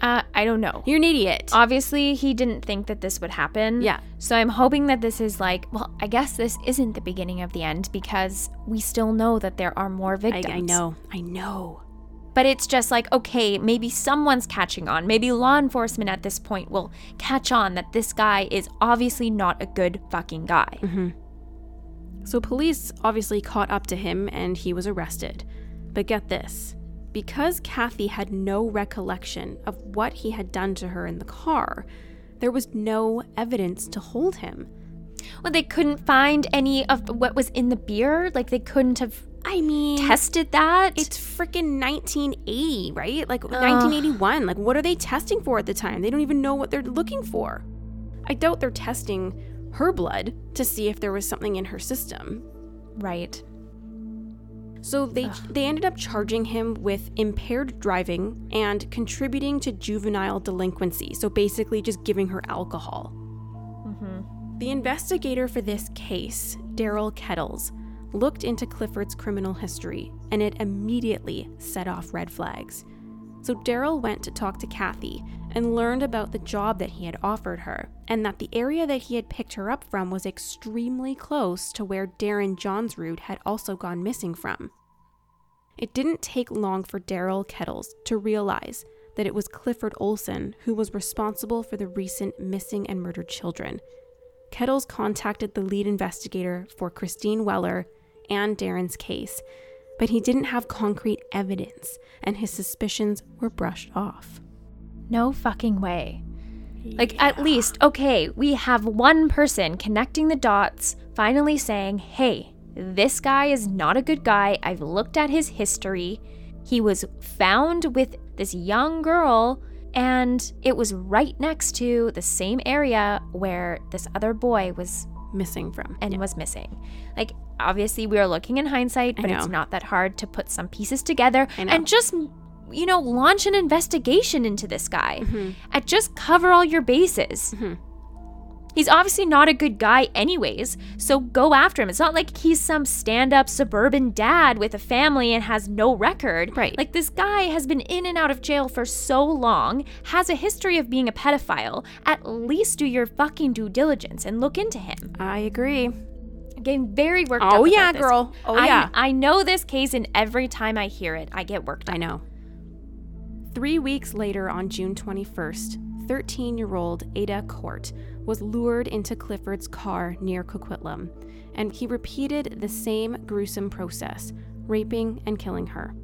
[SPEAKER 2] Uh, I don't know.
[SPEAKER 1] You're an idiot.
[SPEAKER 2] Obviously, he didn't think that this would happen.
[SPEAKER 1] Yeah.
[SPEAKER 2] So I'm hoping that this is like, well, I guess this isn't the beginning of the end because we still know that there are more victims.
[SPEAKER 1] I, I know. I know.
[SPEAKER 2] But it's just like, okay, maybe someone's catching on. Maybe law enforcement at this point will catch on that this guy is obviously not a good fucking guy.
[SPEAKER 1] Mm-hmm. So police obviously caught up to him and he was arrested. But get this because Kathy had no recollection of what he had done to her in the car, there was no evidence to hold him.
[SPEAKER 2] Well, they couldn't find any of what was in the beer. Like they couldn't have
[SPEAKER 1] I mean,
[SPEAKER 2] tested that.
[SPEAKER 1] it's freaking 1980, right? Like 1981. Like, what are they testing for at the time? They don't even know what they're looking for. I doubt they're testing her blood to see if there was something in her system.
[SPEAKER 2] right.
[SPEAKER 1] So they they ended up charging him with impaired driving and contributing to juvenile delinquency. So basically, just giving her alcohol. Mm-hmm. The investigator for this case, Daryl Kettles, looked into Clifford's criminal history, and it immediately set off red flags. So Daryl went to talk to Kathy and learned about the job that he had offered her, and that the area that he had picked her up from was extremely close to where Darren Johnsrude had also gone missing from. It didn't take long for Daryl Kettles to realize that it was Clifford Olson who was responsible for the recent missing and murdered children. Kettles contacted the lead investigator for Christine Weller and Darren's case, but he didn't have concrete evidence and his suspicions were brushed off.
[SPEAKER 2] No fucking way. Like, at least, okay, we have one person connecting the dots, finally saying, hey, this guy is not a good guy. I've looked at his history. He was found with this young girl, and it was right next to the same area where this other boy was
[SPEAKER 1] Missing from.
[SPEAKER 2] and was missing. Like, obviously, we are looking in hindsight, but it's not that hard to put some pieces together and just, you know, launch an investigation into this guy
[SPEAKER 1] Mm-hmm.
[SPEAKER 2] just cover all your bases. He's obviously not a good guy, anyways, so go after him. It's not like he's some stand up suburban dad with a family and has no record.
[SPEAKER 1] Right.
[SPEAKER 2] Like, this guy has been in and out of jail for so long, has a history of being a pedophile. At least do your fucking due diligence and look into him.
[SPEAKER 1] I agree.
[SPEAKER 2] Getting very worked
[SPEAKER 1] Oh,
[SPEAKER 2] up.
[SPEAKER 1] yeah,
[SPEAKER 2] this.
[SPEAKER 1] girl. Oh,
[SPEAKER 2] I,
[SPEAKER 1] yeah.
[SPEAKER 2] I know this case, and every time I hear it, I get worked up.
[SPEAKER 1] I know. Three weeks later, on June 21st, 13 year old Ada Court was lured into Clifford's car near Coquitlam, and he repeated the same gruesome process, raping and killing her.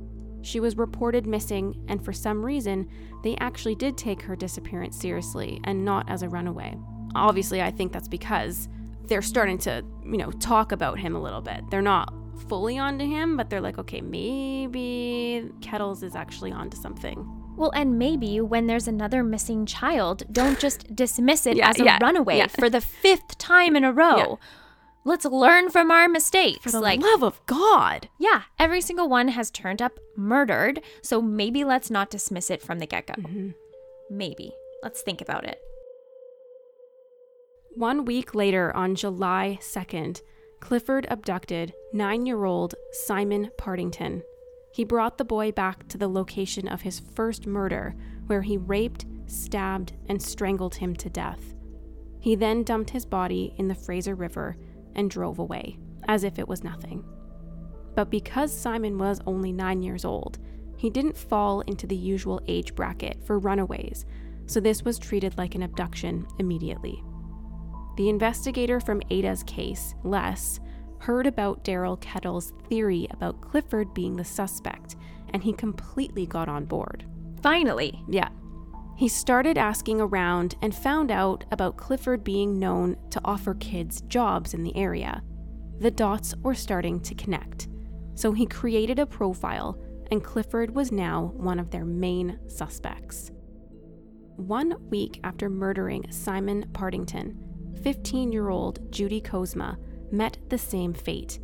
[SPEAKER 1] She was reported missing, and for some reason, they actually did take her disappearance seriously and not as a runaway. Obviously, I think that's because they're starting to, you know, talk about him a little bit. They're not fully onto him, but they're like, okay, maybe Kettles is actually onto something.
[SPEAKER 2] Well, and maybe when there's another missing child, don't just dismiss it
[SPEAKER 1] Yeah,
[SPEAKER 2] as a
[SPEAKER 1] yeah,
[SPEAKER 2] runaway
[SPEAKER 1] yeah.
[SPEAKER 2] for the fifth time in a row. Let's learn from our mistakes.
[SPEAKER 1] For the
[SPEAKER 2] like,
[SPEAKER 1] love of God.
[SPEAKER 2] yeah, every single one has turned up murdered, so maybe let's not dismiss it from the get go.
[SPEAKER 1] Mm-hmm.
[SPEAKER 2] Maybe. Let's think about it.
[SPEAKER 1] One week later, on July 2nd, Clifford abducted nine year old Simon Partington. He brought the boy back to the location of his first murder, where he raped, stabbed, and strangled him to death. He then dumped his body in the Fraser River and drove away, as if it was nothing. But because Simon was only nine years old, he didn't fall into the usual age bracket for runaways, so this was treated like an abduction immediately. The investigator from Ada's case, Les, heard about Daryl Kettle's theory about Clifford being the suspect, and he completely got on board.
[SPEAKER 2] Finally.
[SPEAKER 1] Yeah. He started asking around and found out about Clifford being known to offer kids jobs in the area. The dots were starting to connect. So he created a profile, and Clifford was now one of their main suspects. One week after murdering Simon Partington, 15 year old Judy Kozma met the same fate.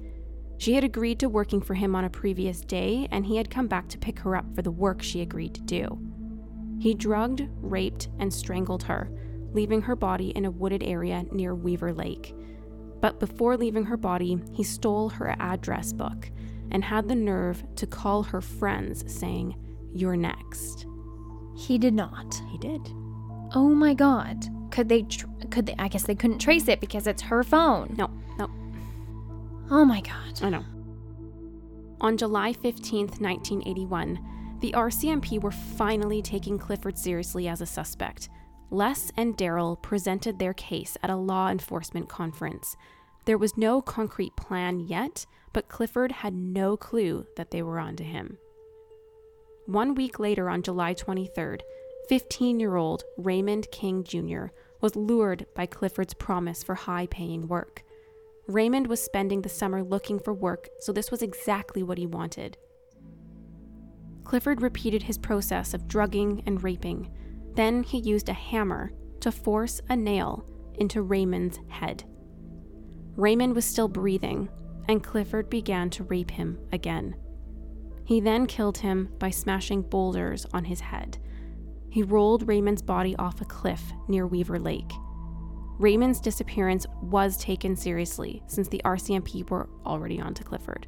[SPEAKER 1] She had agreed to working for him on a previous day, and he had come back to pick her up for the work she agreed to do. He drugged, raped, and strangled her, leaving her body in a wooded area near Weaver Lake. But before leaving her body, he stole her address book and had the nerve to call her friends, saying, You're next.
[SPEAKER 2] He did not.
[SPEAKER 1] He did.
[SPEAKER 2] Oh my god. Could they tr- could they I guess they couldn't trace it because it's her phone.
[SPEAKER 1] No, no,
[SPEAKER 2] Oh my god.
[SPEAKER 1] I know. On July 15th, 1981, the RCMP were finally taking Clifford seriously as a suspect. Les and Daryl presented their case at a law enforcement conference. There was no concrete plan yet, but Clifford had no clue that they were onto him. One week later, on July 23rd, 15 year old Raymond King Jr. was lured by Clifford's promise for high paying work. Raymond was spending the summer looking for work, so this was exactly what he wanted. Clifford repeated his process of drugging and raping. Then he used a hammer to force a nail into Raymond's head. Raymond was still breathing, and Clifford began to rape him again. He then killed him by smashing boulders on his head. He rolled Raymond's body off a cliff near Weaver Lake. Raymond's disappearance was taken seriously since the RCMP were already on to Clifford.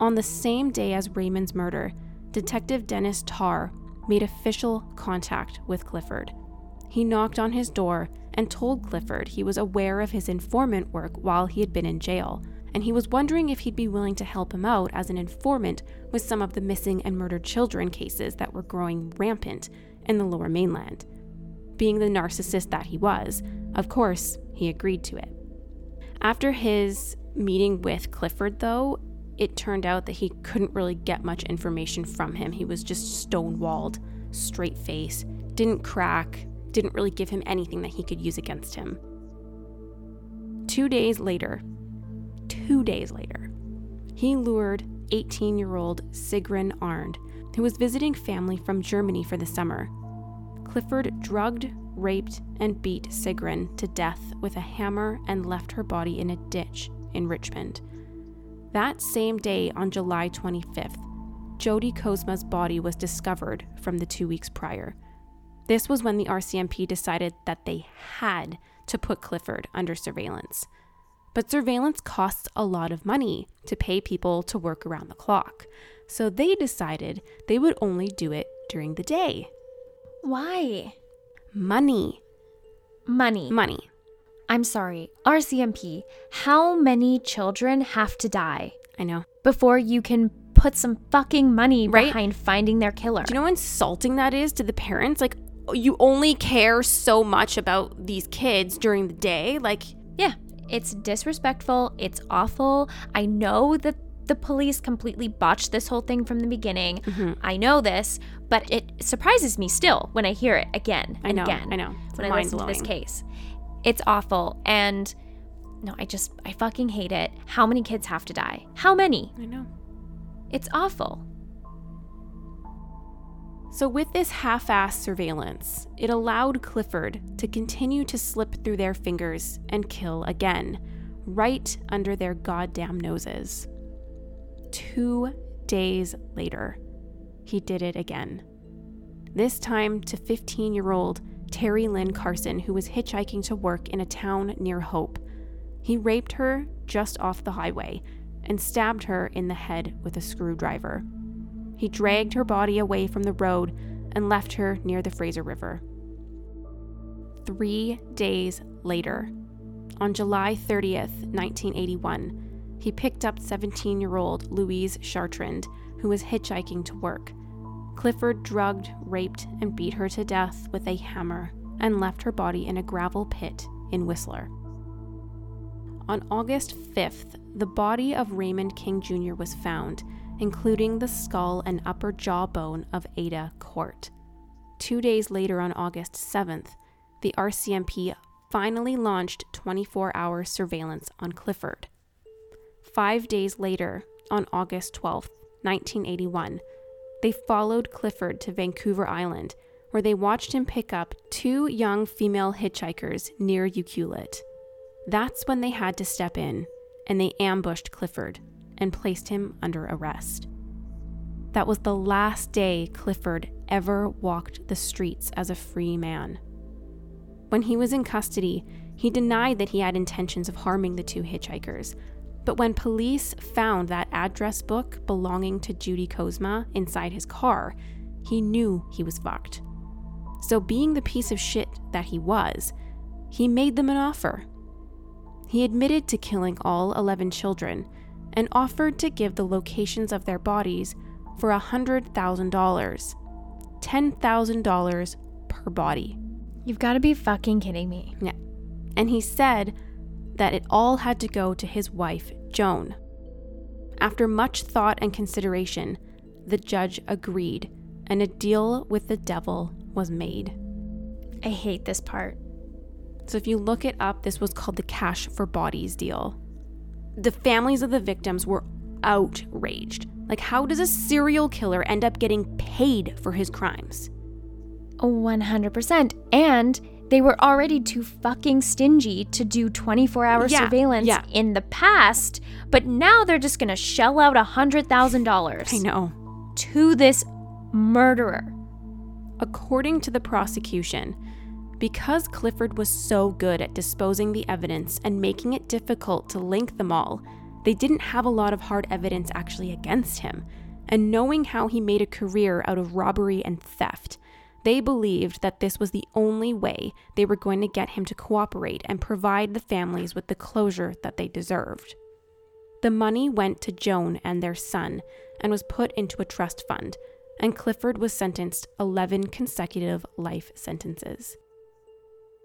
[SPEAKER 1] On the same day as Raymond's murder, Detective Dennis Tarr made official contact with Clifford. He knocked on his door and told Clifford he was aware of his informant work while he had been in jail, and he was wondering if he'd be willing to help him out as an informant with some of the missing and murdered children cases that were growing rampant in the lower mainland. Being the narcissist that he was, of course, he agreed to it. After his meeting with Clifford, though, it turned out that he couldn't really get much information from him. He was just stonewalled, straight face, didn't crack, didn't really give him anything that he could use against him. Two days later, two days later, he lured 18 year old Sigrun Arnd, who was visiting family from Germany for the summer. Clifford drugged, raped, and beat Sigrun to death with a hammer and left her body in a ditch in Richmond. That same day, on July 25th, Jody Kozma's body was discovered from the two weeks prior. This was when the RCMP decided that they had to put Clifford under surveillance. But surveillance costs a lot of money to pay people to work around the clock. So they decided they would only do it during the day.
[SPEAKER 2] Why?
[SPEAKER 1] Money.
[SPEAKER 2] Money.
[SPEAKER 1] Money.
[SPEAKER 2] I'm sorry, RCMP, how many children have to die
[SPEAKER 1] I know.
[SPEAKER 2] before you can put some fucking money
[SPEAKER 1] Right?
[SPEAKER 2] behind finding their killer?
[SPEAKER 1] Do you know how insulting that is to the parents? Like, you only care so much about these kids during the day. Like,
[SPEAKER 2] yeah, it's disrespectful. It's awful. I know that the police completely botched this whole thing from the beginning.
[SPEAKER 1] Mm-hmm.
[SPEAKER 2] I know this, but it surprises me still when I hear it again
[SPEAKER 1] I
[SPEAKER 2] and
[SPEAKER 1] know.
[SPEAKER 2] again.
[SPEAKER 1] I know. It's
[SPEAKER 2] When I listen to this case, it's awful. And no, I just, I fucking hate it. How many kids have to die? How many?
[SPEAKER 1] I know.
[SPEAKER 2] It's awful.
[SPEAKER 1] So, with this half assed surveillance, it allowed Clifford to continue to slip through their fingers and kill again, right under their goddamn noses. Two days later, he did it again. This time to 15 year old Terri Lyn Carson, who was hitchhiking to work in a town near Hope. He raped her just off the highway and stabbed her in the head with a screwdriver. He dragged her body away from the road and left her near the Fraser River. Three days later, on July 30th, 1981, he picked up 17 year old Louise Chartrand, who was hitchhiking to work. Clifford drugged, raped, and beat her to death with a hammer and left her body in a gravel pit in Whistler. On August 5th, the body of Raymond King Jr. was found, including the skull and upper jawbone of Ada Court. Two days later, on August 7th, the RCMP finally launched 24 hour surveillance on Clifford. Five days later, on August 12th, 1981, they followed Clifford to Vancouver Island, where they watched him pick up two young female hitchhikers near Ucluelet. That's when they had to step in, and they ambushed Clifford and placed him under arrest. That was the last day Clifford ever walked the streets as a free man. When he was in custody, he denied that he had intentions of harming the two hitchhikers. But when police found that address book belonging to Judy Kozma inside his car, he knew he was fucked. So, being the piece of shit that he was, he made them an offer. He admitted to killing all 11 children and offered to give the locations of their bodies for $100,000. $10,000 per body.
[SPEAKER 2] You've got to be fucking kidding me.
[SPEAKER 1] Yeah. And he said that it all had to go to his wife, Joan. After much thought and consideration, the judge agreed, and a deal with the devil was made.
[SPEAKER 2] I hate this part.
[SPEAKER 1] So if you look it up, this was called the cash for bodies deal. The families of the victims were outraged. Like, how does a serial killer end up getting paid for his crimes?
[SPEAKER 2] 100%. And they were already too fucking stingy to do 24 hour
[SPEAKER 1] Yeah,
[SPEAKER 2] surveillance
[SPEAKER 1] yeah.
[SPEAKER 2] in the past, but now they're just gonna shell out $100,000
[SPEAKER 1] I know.
[SPEAKER 2] to this murderer.
[SPEAKER 1] According to the prosecution, because Clifford was so good at disposing the evidence and making it difficult to link them all, they didn't have a lot of hard evidence actually against him. And knowing how he made a career out of robbery and theft, they believed that this was the only way they were going to get him to cooperate and provide the families with the closure that they deserved. The money went to Joan and their son and was put into a trust fund, and Clifford was sentenced 11 consecutive life sentences.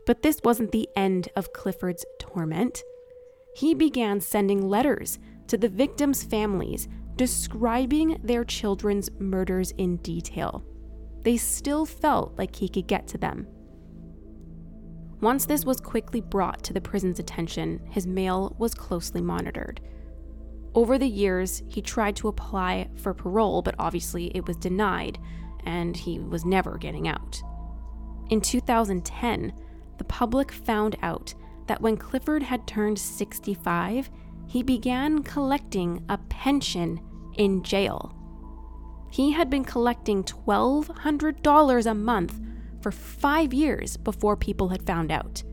[SPEAKER 1] But this wasn't the end of Clifford's torment. He began sending letters to the victims' families describing their children's murders in detail. They still felt like he could get to them. Once this was quickly brought to the prison's attention, his mail was closely monitored. Over the years, he tried to apply for parole, but obviously it was denied, and he was never getting out. In 2010, the public found out that when Clifford had turned 65, he began collecting a pension in jail. He had been collecting $1,200 a month for five years before people had found out.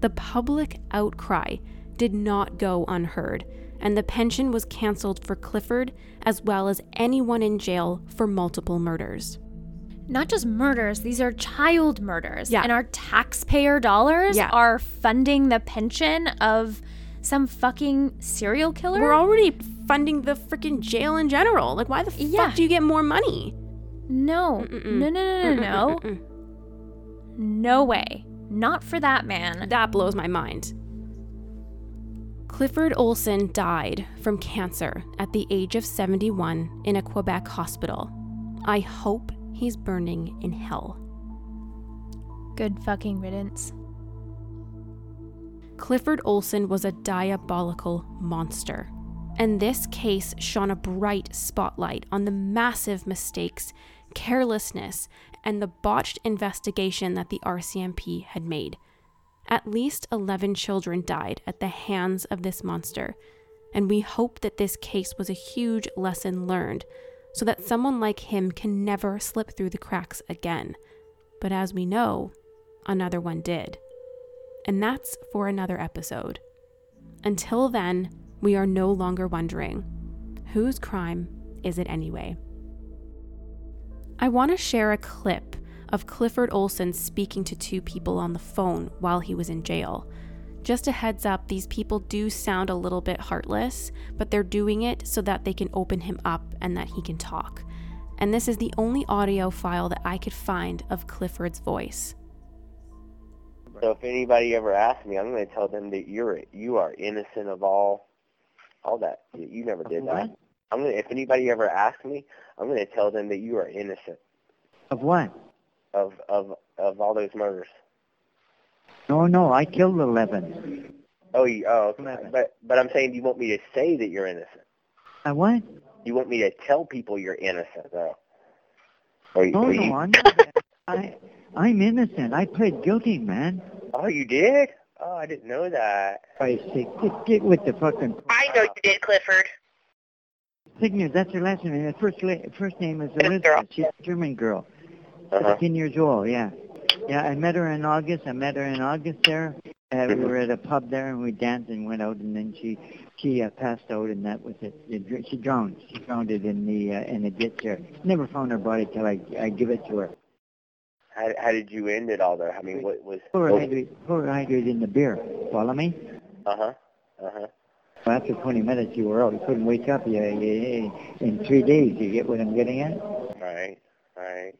[SPEAKER 1] The public outcry did not go unheard, and the pension was canceled for Clifford as well as anyone in jail for multiple murders.
[SPEAKER 2] Not just murders, these are child murders.
[SPEAKER 1] Yeah.
[SPEAKER 2] And our taxpayer dollars
[SPEAKER 1] Yeah.
[SPEAKER 2] are funding the pension of some fucking serial killer.
[SPEAKER 1] We're already funding the freaking jail in general. Like, why the
[SPEAKER 2] Yeah.
[SPEAKER 1] fuck do you get more money?
[SPEAKER 2] no.
[SPEAKER 1] Mm-mm.
[SPEAKER 2] No, no, no, no, no. No way. Not for that man.
[SPEAKER 1] That blows my mind. Clifford Olson died from cancer at the age of 71 in a Quebec hospital. I hope he's burning in hell.
[SPEAKER 2] Good fucking riddance.
[SPEAKER 1] Clifford Olson was a diabolical monster. And this case shone a bright spotlight on the massive mistakes, carelessness, and the botched investigation that the RCMP had made. At least 11 children died at the hands of this monster, and we hope that this case was a huge lesson learned so that someone like him can never slip through the cracks again. But as we know, another one did. And that's for another episode. Until then, we are no longer wondering whose crime is it anyway? I want to share a clip of Clifford Olson speaking to two people on the phone while he was in jail. Just a heads up, these people do sound a little bit heartless, but they're doing it so that they can open him up and that he can talk. And this is the only audio file that I could find of Clifford's voice.
[SPEAKER 3] So if anybody ever asks me, I'm going to tell them that you're you are innocent of all all that. You never did that. I'm going to if anybody ever asks me, I'm going to tell them that you are innocent
[SPEAKER 4] Of what?
[SPEAKER 3] of of of all those murders.
[SPEAKER 4] No, no, I killed 11.
[SPEAKER 3] Oh, you, oh, okay.
[SPEAKER 4] Eleven.
[SPEAKER 3] but but I'm saying you want me to say that you're innocent.
[SPEAKER 4] I what?
[SPEAKER 3] You want me to tell people you're innocent, though. Or, you-
[SPEAKER 4] No,
[SPEAKER 3] or
[SPEAKER 4] no,
[SPEAKER 3] you,
[SPEAKER 4] I'm. I, I'm innocent. I pled guilty, man.
[SPEAKER 3] oh, you did? Oh, I didn't know that.
[SPEAKER 4] I say, get, get with the fucking
[SPEAKER 5] I know you did, Clifford.
[SPEAKER 4] signature. That's her last name. Her first, la- first name is
[SPEAKER 5] This girl.
[SPEAKER 4] Elizabeth. She's a German girl.
[SPEAKER 3] Uh-huh.
[SPEAKER 4] 15 years old, yeah. Yeah, I met her in August. I met her in August there. Uh, we
[SPEAKER 3] Mhm.
[SPEAKER 4] were at a pub there and we danced and went out and then she she uh, passed out and that was it. It She drowned. She drowned it in the uh, in the ditch there. Never found her body till I I give it to her.
[SPEAKER 3] How how did you end it all, though? I mean, what was?
[SPEAKER 4] chloral hydrate, chloral hydrate in the beer. Follow me?
[SPEAKER 3] Uh huh. Uh huh.
[SPEAKER 4] Well, after 20 minutes you were out. You couldn't wake up. You, you, in three days. You get what I'm getting at?
[SPEAKER 3] Right. Right.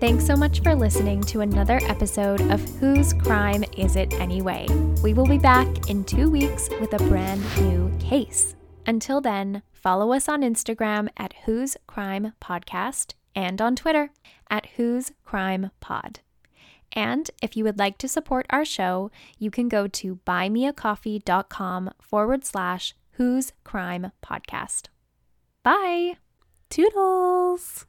[SPEAKER 2] Thanks so much for listening to another episode of Whose Crime Is It Anyway? We will be back in two weeks with a brand new case. Until then, follow us on Instagram at Whose Crime Podcast, and on Twitter at Whose Crime Pod. And if you would like to support our show, you can go to buymeacoffee.com forward slash Whose Crime Podcast. Bye.
[SPEAKER 1] Toodles.